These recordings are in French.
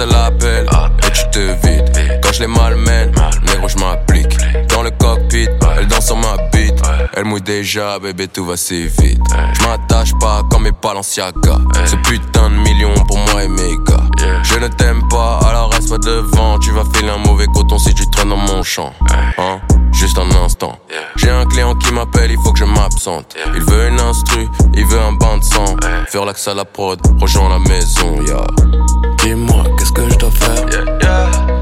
ça l'appelle. Et tu te vides. Quand je les malmène, négro, je m'applique. Dans le cockpit, elle danse sur ma bite. Elle mouille déjà, bébé, tout va si vite. Je m'attache pas comme mes Balenciaga. Ce putain de million pour moi et mes gars. Je ne t'aime pas, alors reste pas devant. Tu vas filer un mauvais coton si tu traînes dans mon champ. Hein? Juste un instant. J'ai un client qui m'appelle, il faut que je m'absente. Il veut une instru, il veut un bain de sang. Faire l'axe à la prod, rejoins la maison, ya. Dis-moi, qu'est-ce que je dois faire?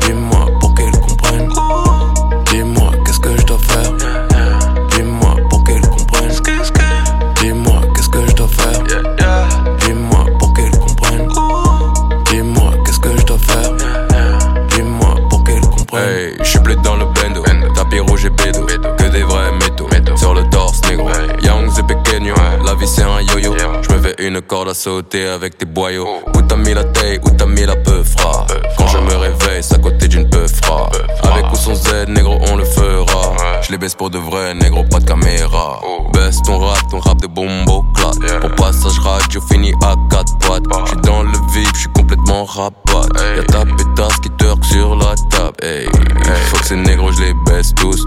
Dis-moi pour qu'elle comprenne. Dis-moi, qu'est-ce que je dois faire? Dis-moi pour qu'elle comprenne. Dis-moi, qu'est-ce que je dois faire? Dis-moi pour qu'elle comprenne. Dis-moi, qu'est-ce que je dois faire? Dis-moi pour qu'elle comprenne. Hey, je suis plus dans le bendo. Tapis rouge et bédo. Que des vrais métaux. Sur le torse, négro. Young et pequeño. La vie c'est un yo-yo. Je me fais une corde à sauter avec tes boyaux. T'as mis la taille, où t'as mis la peufra. Quand je me réveille, c'est à côté d'une peufra. Avec ou sans Z, négro, on le fera. Je les baisse pour de vrai, négro, pas de caméra. Baisse ton rap, ton rap de bombo clat. Pour passage radio, fini à 4 pattes. J'suis dans le vide, j'suis complètement rapat. Y'a ta pétasse qui turque sur la table. Hey, faut que ces négros, je les baisse tous.